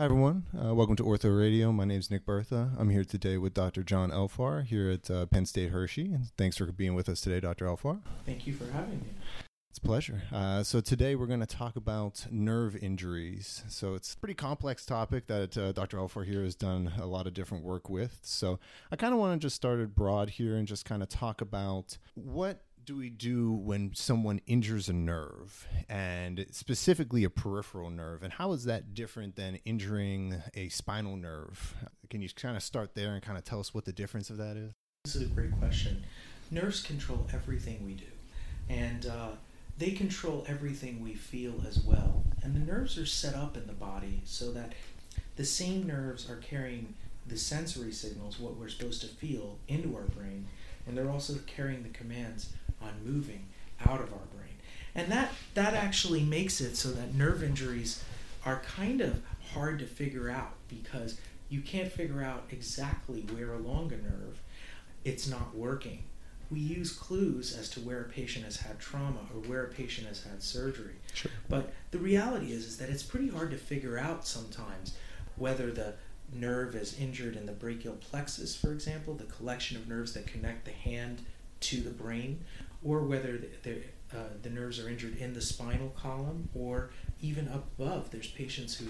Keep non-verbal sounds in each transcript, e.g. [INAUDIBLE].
Hi, everyone. Uh, welcome to Ortho Radio. My name is Nick Bertha. I'm here today with Dr. John Elfar here at uh, Penn State Hershey. And thanks for being with us today, Dr. Elfar. Thank you for having me. It's a pleasure. Uh, so today we're going to talk about nerve injuries. So it's a pretty complex topic that uh, Dr. Elfar here has done a lot of different work with. So I kind of want to just start it broad here and just kind of talk about what do we do when someone injures a nerve and specifically a peripheral nerve? And how is that different than injuring a spinal nerve? Can you kind of start there and kind of tell us what the difference of that is? This is a great question. Nerves control everything we do and uh, they control everything we feel as well. And the nerves are set up in the body so that the same nerves are carrying the sensory signals what we're supposed to feel into our brain and they're also carrying the commands on moving out of our brain. And that, that actually makes it so that nerve injuries are kind of hard to figure out because you can't figure out exactly where along a nerve it's not working. We use clues as to where a patient has had trauma or where a patient has had surgery. Sure. But the reality is, is that it's pretty hard to figure out sometimes whether the nerve is injured in the brachial plexus, for example, the collection of nerves that connect the hand to the brain, or whether the, the, uh, the nerves are injured in the spinal column or even up above. There's patients who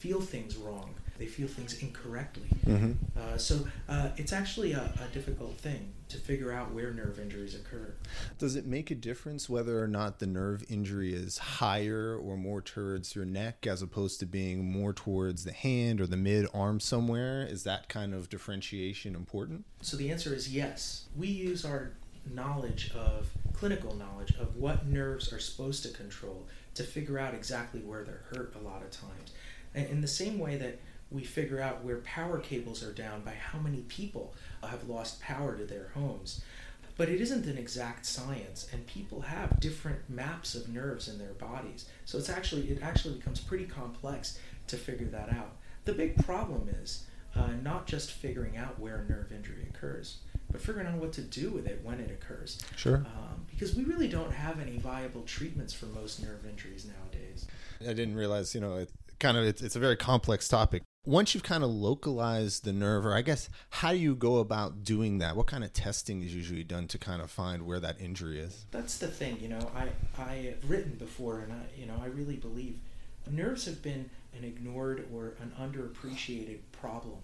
feel things wrong, they feel things incorrectly. mm-hmm. Uh, so uh, it's actually a, a, difficult thing to figure out where nerve injuries occur. Does it make a difference whether or not the nerve injury is higher or more towards your neck as opposed to being more towards the hand or the mid arm somewhere? Is that kind of differentiation important? So the answer is yes. We use our knowledge of clinical knowledge of what nerves are supposed to control to figure out exactly where they're hurt a lot of times. And in the same way that we figure out where power cables are down by how many people have lost power to their homes. But it isn't an exact science, and people have different maps of nerves in their bodies. So it's actually it actually becomes pretty complex to figure that out. The big problem is uh, not just figuring out where a nerve injury occurs, but figuring out what to do with it when it occurs. Sure. Um, because we really don't have any viable treatments for most nerve injuries nowadays. I didn't realize, you know, it kind of it's, it's a very complex topic. Once you've kind of localized the nerve, or I guess how do you go about doing that? What kind of testing is usually done to kind of find where that injury is? That's the thing, you know. I I have written before, and I you know I really believe nerves have been an ignored or an underappreciated problem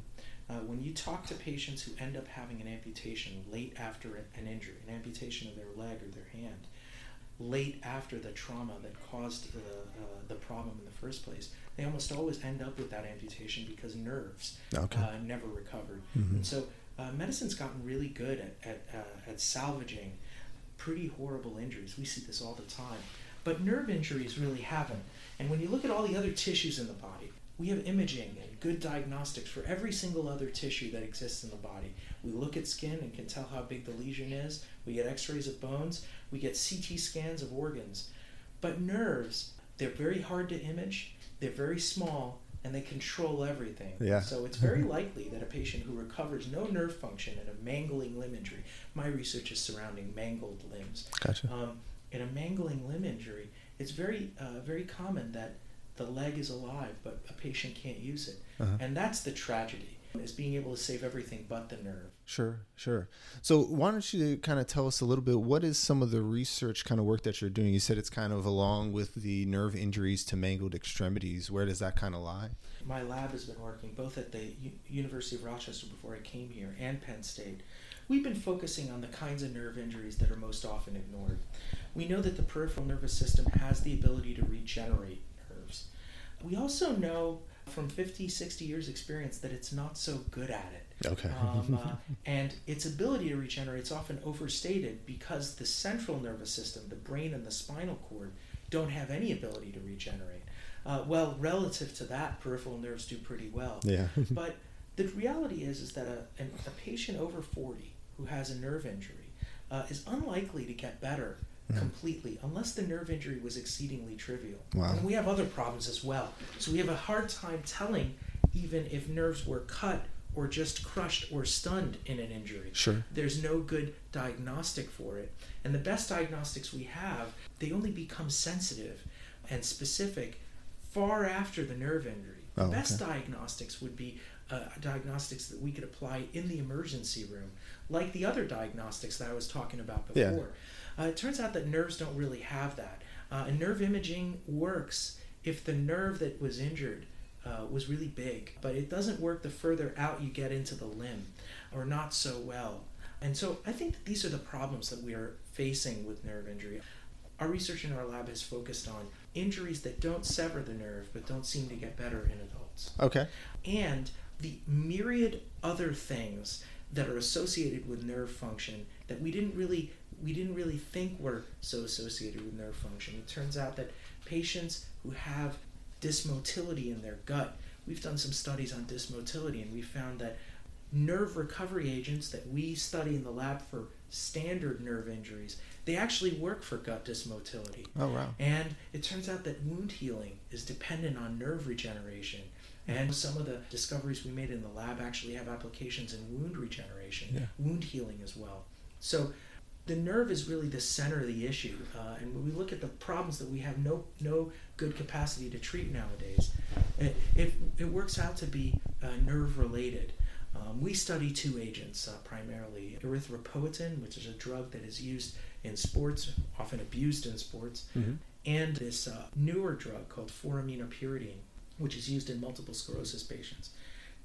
uh, when you talk to patients who end up having an amputation late after an injury, an amputation of their leg or their hand, late after the trauma that caused the, uh, the problem in the first place, they almost always end up with that amputation because nerves okay. uh, never recovered. Mm-hmm. And so uh, medicine's gotten really good at, at, uh, at salvaging pretty horrible injuries. We see this all the time. But nerve injuries really haven't. And when you look at all the other tissues in the body, we have imaging and good diagnostics for every single other tissue that exists in the body. We look at skin and can tell how big the lesion is. We get x rays of bones. We get CT scans of organs. But nerves, they're very hard to image, they're very small, and they control everything. Yeah. So it's very [LAUGHS] likely that a patient who recovers no nerve function in a mangling limb injury, my research is surrounding mangled limbs. Gotcha. Um, in a mangling limb injury, it's very, uh, very common that the leg is alive, but a patient can't use it. Uh-huh. And that's the tragedy is being able to save everything but the nerve. Sure, sure. So why don't you kind of tell us a little bit what is some of the research kind of work that you're doing? You said it's kind of along with the nerve injuries to mangled extremities. Where does that kind of lie? My lab has been working both at the U- University of Rochester before I came here and Penn State. We've been focusing on the kinds of nerve injuries that are most often ignored. We know that the peripheral nervous system has the ability to regenerate we also know from 50, 60 years experience that it's not so good at it. Okay. um, uh, and its ability to regenerate is often overstated because the central nervous system, the brain and the spinal cord, don't have any ability to regenerate. Uh, well, relative to that, peripheral nerves do pretty well. Yeah. [LAUGHS] but the reality is, is that a, a, patient over 40 who has a nerve injury uh, is unlikely to get better. Completely unless the nerve injury was exceedingly trivial. Wow. And we have other problems as well. So we have a hard time telling even if nerves were cut or just crushed or stunned in an injury. Sure. There's no good diagnostic for it. And the best diagnostics we have, they only become sensitive and specific far after the nerve injury. The Oh, best okay. diagnostics would be uh, diagnostics that we could apply in the emergency room, like the other diagnostics that I was talking about before. Yeah. Uh, it turns out that nerves don't really have that. Uh, and nerve imaging works if the nerve that was injured uh, was really big, but it doesn't work the further out you get into the limb, or not so well. And so I think that these are the problems that we are facing with nerve injury. Our research in our lab has focused on injuries that don't sever the nerve but don't seem to get better in adults Okay. and the myriad other things that are associated with nerve function that we didn't really we didn't really think were so associated with nerve function. It turns out that patients who have dysmotility in their gut, we've done some studies on dysmotility and we found that nerve recovery agents that we study in the lab for standard nerve injuries, they actually work for gut dysmotility. Oh wow. And it turns out that wound healing is dependent on nerve regeneration. And some of the discoveries we made in the lab actually have applications in wound regeneration, Yeah. wound healing as well. So the nerve is really the center of the issue. Uh, and when we look at the problems that we have no, no good capacity to treat nowadays, it, it, it works out to be uh, nerve related. Um, we study two agents uh, primarily erythropoietin, which is a drug that is used in sports, often abused in sports, Mhm. and this uh, newer drug called 4-aminopyridine, which is used in multiple sclerosis patients.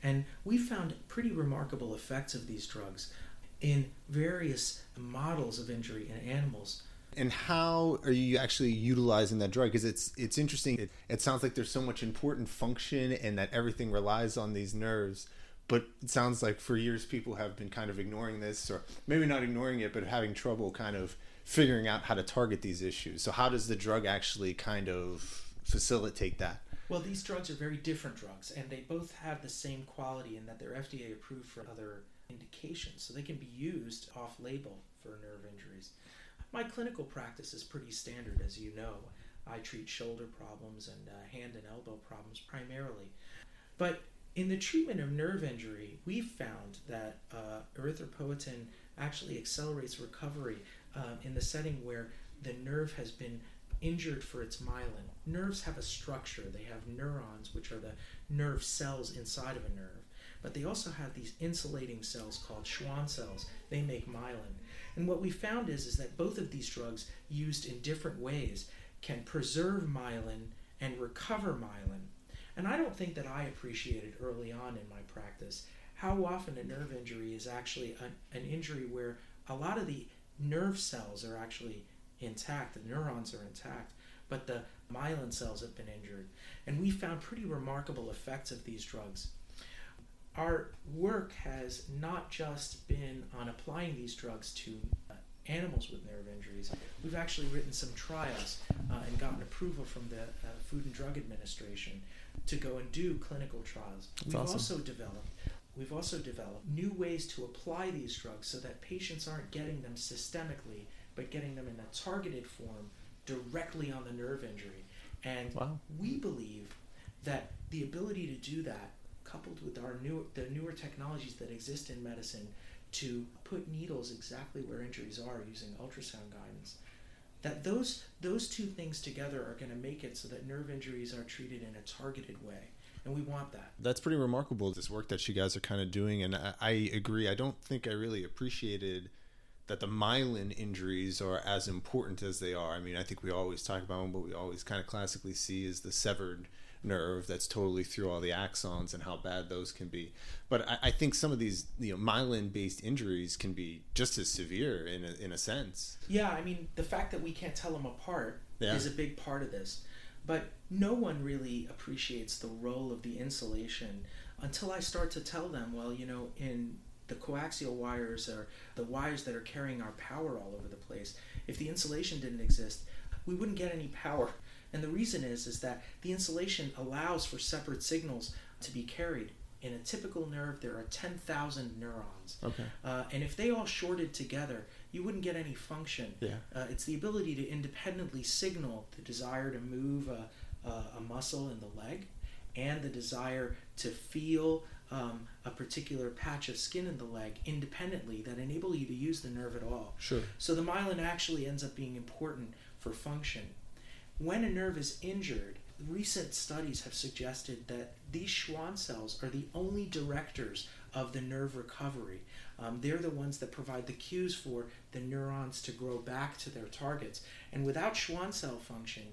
And we found pretty remarkable effects of these drugs in various models of injury in animals. And how are you actually utilizing that drug? Because it's it's interesting. It, it sounds like there's so much important function, and that everything relies on these nerves. But it sounds like for years people have been kind of ignoring this, or maybe not ignoring it, but having trouble kind of figuring out how to target these issues. So how does the drug actually kind of facilitate that? Well, these drugs are very different drugs, and they both have the same quality in that they're FDA approved for other indications, so they can be used off label for nerve injuries. My clinical practice is pretty standard, as you know. I treat shoulder problems and uh, hand and elbow problems primarily. But in the treatment of nerve injury, we've found that uh, erythropoietin actually accelerates recovery um, in the setting where the nerve has been injured for its myelin. Nerves have a structure. They have neurons, which are the nerve cells inside of a nerve. But they also have these insulating cells called Schwann cells. They make myelin. And what we found is, is that both of these drugs, used in different ways, can preserve myelin and recover myelin. And I don't think that I appreciated early on in my practice how often a nerve injury is actually an, an injury where a lot of the nerve cells are actually intact, the neurons are intact, but the myelin cells have been injured. And we found pretty remarkable effects of these drugs. Our work has not just been on applying these drugs to uh, animals with nerve injuries. We've actually written some trials uh, and gotten approval from the uh, Food and Drug Administration to go and do clinical trials. That's We've awesome. also developed we've also developed new ways to apply these drugs so that patients aren't getting them systemically, but getting them in a targeted form directly on the nerve injury. And Wow. we believe that the ability to do that, coupled with our new the newer technologies that exist in medicine, to put needles exactly where injuries are using ultrasound guidance, that those those two things together are going to make it so that nerve injuries are treated in a targeted way, and we want that. That's pretty remarkable. This work that you guys are kind of doing, and I, I agree. I don't think I really appreciated that the myelin injuries are as important as they are. I mean, I think we always talk about them, but we always kind of classically see is the severed nerve that's totally through all the axons and how bad those can be. But I, I think some of these, you know, myelin-based injuries can be just as severe in a, in a sense. Yeah, I mean, the fact that we can't tell them apart Yeah. is a big part of this. But no one really appreciates the role of the insulation until I start to tell them, well, you know, in the coaxial wires or the wires that are carrying our power all over the place, if the insulation didn't exist, we wouldn't get any power. And the reason is is that the insulation allows for separate signals to be carried. In a typical nerve, there are 10,000 neurons. Okay. Uh, and if they all shorted together, you wouldn't get any function. Yeah. Uh, it's the ability to independently signal the desire to move a, a, a muscle in the leg and the desire to feel um, a particular patch of skin in the leg independently that enable you to use the nerve at all. Sure. So the myelin actually ends up being important for function. When a nerve is injured, recent studies have suggested that these Schwann cells are the only directors of the nerve recovery. Um, they're the ones that provide the cues for the neurons to grow back to their targets. And without Schwann cell function,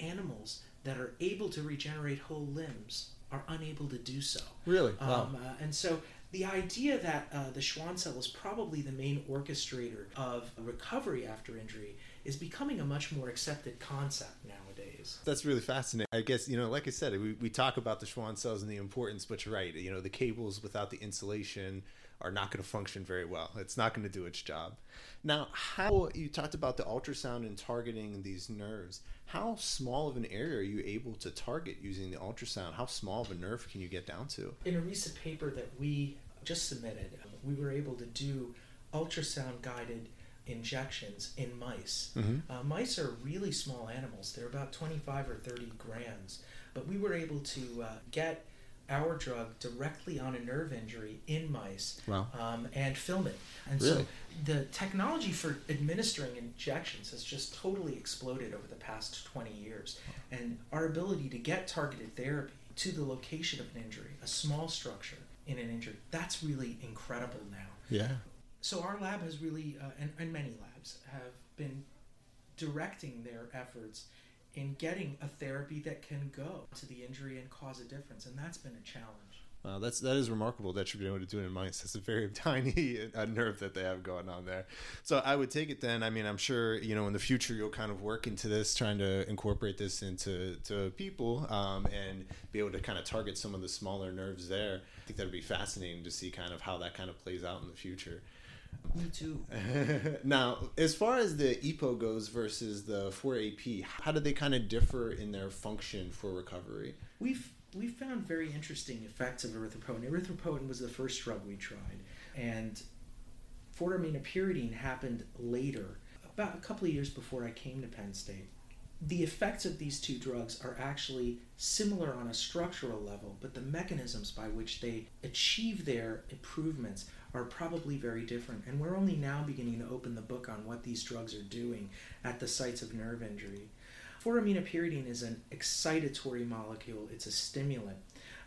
animals that are able to regenerate whole limbs are unable to do so. Really? Wow. Um, uh, and so the idea that uh, the Schwann cell is probably the main orchestrator of recovery after injury is becoming a much more accepted concept nowadays. That's really fascinating. I guess, you know, like I said, we, we talk about the Schwann cells and the importance, but you're right. You know, the cables without the insulation are not going to function very well. It's not going to do its job. Now, how you talked about the ultrasound and targeting these nerves. How small of an area are you able to target using the ultrasound? How small of a nerve can you get down to? In a recent paper that we just submitted, um, we were able to do ultrasound guided injections in mice. Mm-hmm. Uh, mice are really small animals, they're about 25 or 30 grams, but we were able to uh, get our drug directly on a nerve injury in mice Wow. um, and film it. And Really? so the technology for administering injections has just totally exploded over the past 20 years. And our ability to get targeted therapy to the location of an injury, a small structure in an injury, that's really incredible now. Yeah. So our lab has really, uh, and, and many labs have been directing their efforts in getting a therapy that can go to the injury and cause a difference, and that's been a challenge. Wow, that's that is remarkable that you've been able to do it in mice. That's a very [LAUGHS] tiny uh, nerve that they have going on there. So I would take it then. I mean, I'm sure you know in the future you'll kind of work into this, trying to incorporate this into to people um, and be able to kind of target some of the smaller nerves there. I think that'd be fascinating to see kind of how that kind of plays out in the future. Me too. [LAUGHS] now, as far as the EPO goes versus the 4AP, how do they kind of differ in their function for recovery? We've we found very interesting effects of erythropoietin. Erythropoietin was the first drug we tried, and 4-aminopyridine happened later, about a couple of years before I came to Penn State. The effects of these two drugs are actually similar on a structural level, but the mechanisms by which they achieve their improvements are probably very different. And we're only now beginning to open the book on what these drugs are doing at the sites of nerve injury. 4-aminopyridine is an excitatory molecule, it's a stimulant,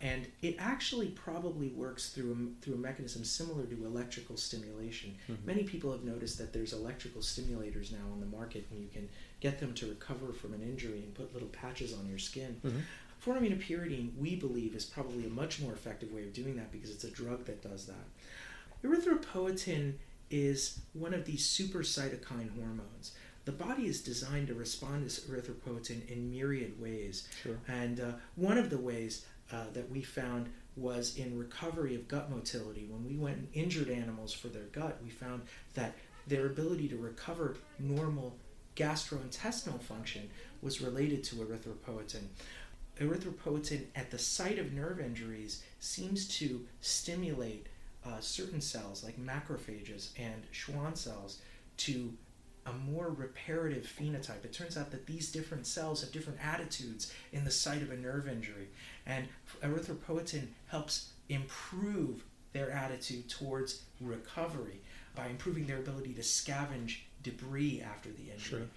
and it actually probably works through a, through a mechanism similar to electrical stimulation. Mhm. Many people have noticed that there's electrical stimulators now on the market, and you can get them to recover from an injury and put little patches on your skin. Mhm. 4-aminopyridine, we believe, is probably a much more effective way of doing that because it's a drug that does that. Erythropoietin is one of these super cytokine hormones. The body is designed to respond to erythropoietin in myriad ways. Sure. And uh, one of the ways uh, that we found was in recovery of gut motility. When we went and injured animals for their gut, we found that their ability to recover normal gastrointestinal function was related to erythropoietin. Erythropoietin at the site of nerve injuries seems to stimulate uh, certain cells like macrophages and Schwann cells to a more reparative phenotype. It turns out that these different cells have different attitudes in the site of a nerve injury, and erythropoietin helps improve their attitude towards recovery by improving their ability to scavenge debris after the injury. Sure.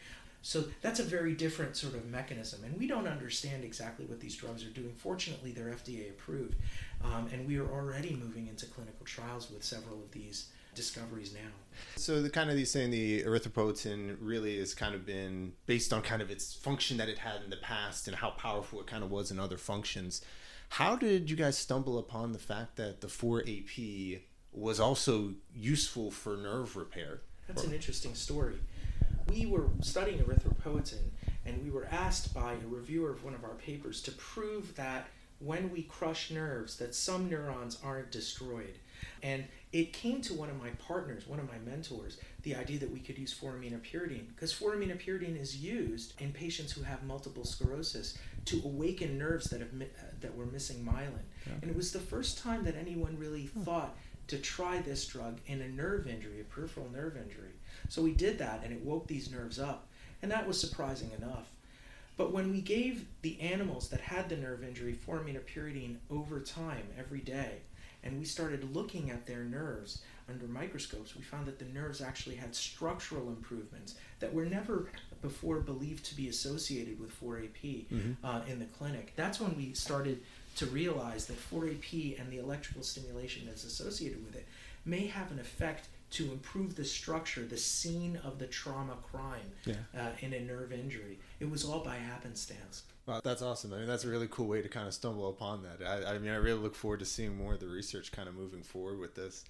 So that's a very different sort of mechanism, and we don't understand exactly what these drugs are doing. Fortunately, they're FDA approved, um, and we are already moving into clinical trials with several of these discoveries now. So the kind of these saying the erythropoietin really has kind of been based on kind of its function that it had in the past and how powerful it kind of was in other functions. How did you guys stumble upon the fact that the 4AP was also useful for nerve repair? That's an interesting story. We were studying erythropoietin, and we were asked by a reviewer of one of our papers to prove that when we crush nerves, that some neurons aren't destroyed. And it came to one of my partners, one of my mentors, the idea that we could use 4-aminopyridine because 4-aminopyridine is used in patients who have multiple sclerosis to awaken nerves that have mi- that were missing myelin. And it was the first time that anyone really hmm. thought to try this drug in a nerve injury, a peripheral nerve injury. So we did that, and it woke these nerves up, and that was surprising enough. But when we gave the animals that had the nerve injury 4-aminopyridine over time, every day, and we started looking at their nerves under microscopes, we found that the nerves actually had structural improvements that were never before believed to be associated with 4AP Mhm. uh, in the clinic. That's when we started to realize that 4AP and the electrical stimulation that's associated with it may have an effect to improve the structure, the scene of the trauma crime Yeah. uh, in a nerve injury. It was all by happenstance. Wow, that's awesome. I mean, that's a really cool way to kind of stumble upon that. I, I mean, I really look forward to seeing more of the research kind of moving forward with this.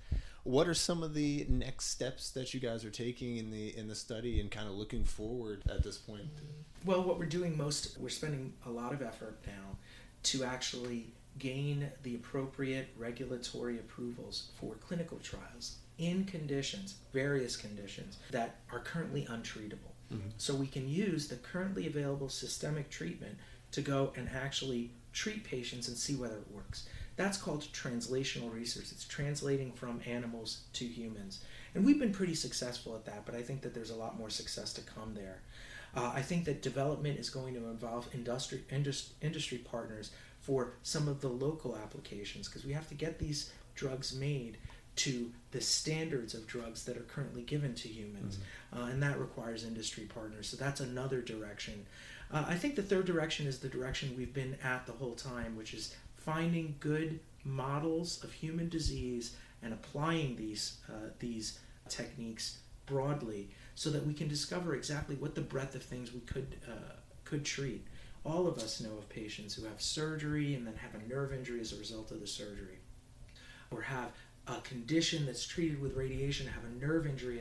What are some of the next steps that you guys are taking in the in the study and kind of looking forward at this point? Well, what we're doing most, we're spending a lot of effort now to actually gain the appropriate regulatory approvals for clinical trials in conditions, various conditions, that are currently untreatable. Mm-hmm. So we can use the currently available systemic treatment to go and actually treat patients and see whether it works. That's called translational research. It's translating from animals to humans. And we've been pretty successful at that, but I think that there's a lot more success to come there. Uh, I think that development is going to involve industry indus- industry partners for some of the local applications because we have to get these drugs made to the standards of drugs that are currently given to humans, uh, and that requires industry partners. So that's another direction. Uh, I think the third direction is the direction we've been at the whole time, which is finding good models of human disease and applying these uh, these techniques broadly so that we can discover exactly what the breadth of things we could uh, could treat. All of us know of patients who have surgery and then have a nerve injury as a result of the surgery, or have a condition that's treated with radiation, have a nerve injury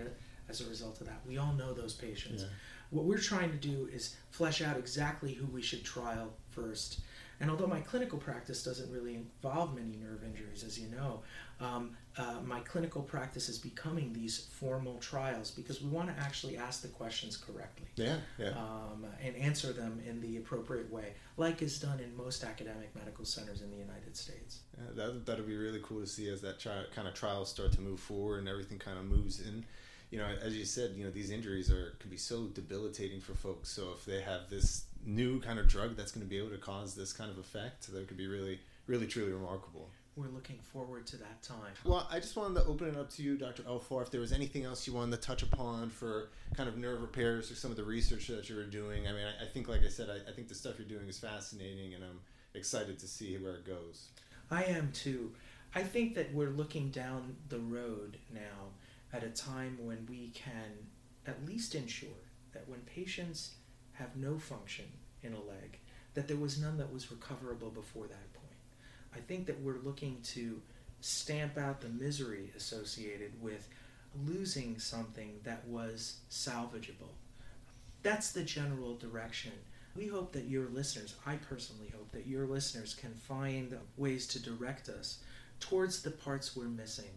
as a result of that. We all know those patients. Yeah. What we're trying to do is flesh out exactly who we should trial first. And although my clinical practice doesn't really involve many nerve injuries, as you know, um, uh, my clinical practice is becoming these formal trials because we want to actually ask the questions correctly Yeah, yeah. um, and answer them in the appropriate way, like is done in most academic medical centers in the United States. Yeah, that that'll be really cool to see as that tri- kind of trials start to move forward and everything kind of moves in. You know, as you said, you know these injuries are can be so debilitating for folks. So if they have this new kind of drug that's going to be able to cause this kind of effect, that could be really, really, truly remarkable. We're looking forward to that time. Well, I just wanted to open it up to you, Dr. Elfar, if there was anything else you wanted to touch upon for kind of nerve repairs or some of the research that you were doing. I mean, I, I think, like I said, I, I think the stuff you're doing is fascinating, and I'm excited to see where it goes. I am too. I think that we're looking down the road now at a time when we can at least ensure that when patients have no function in a leg, that there was none that was recoverable before that point. I think that we're looking to stamp out the misery associated with losing something that was salvageable. That's the general direction. We hope that your listeners, I personally hope that your listeners can find ways to direct us towards the parts we're missing.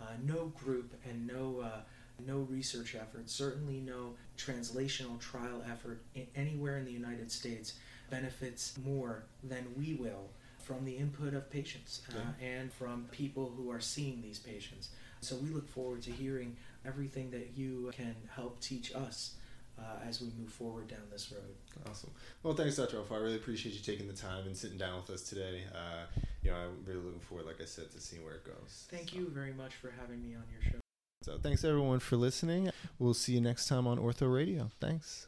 Uh, no group and no uh, no research effort, certainly no translational trial effort anywhere in the United States benefits more than we will from the input of patients uh, and from people who are seeing these patients. So we look forward to hearing everything that you can help teach us uh, as we move forward down this road. Awesome. Well, thanks, Dr. Elfar. I really appreciate you taking the time and sitting down with us today. Uh, you know, I'm really looking forward, like I said, to seeing where it goes. Thank So- you very much for having me on your show. So, thanks everyone for listening. We'll see you next time on Ortho Radio. Thanks.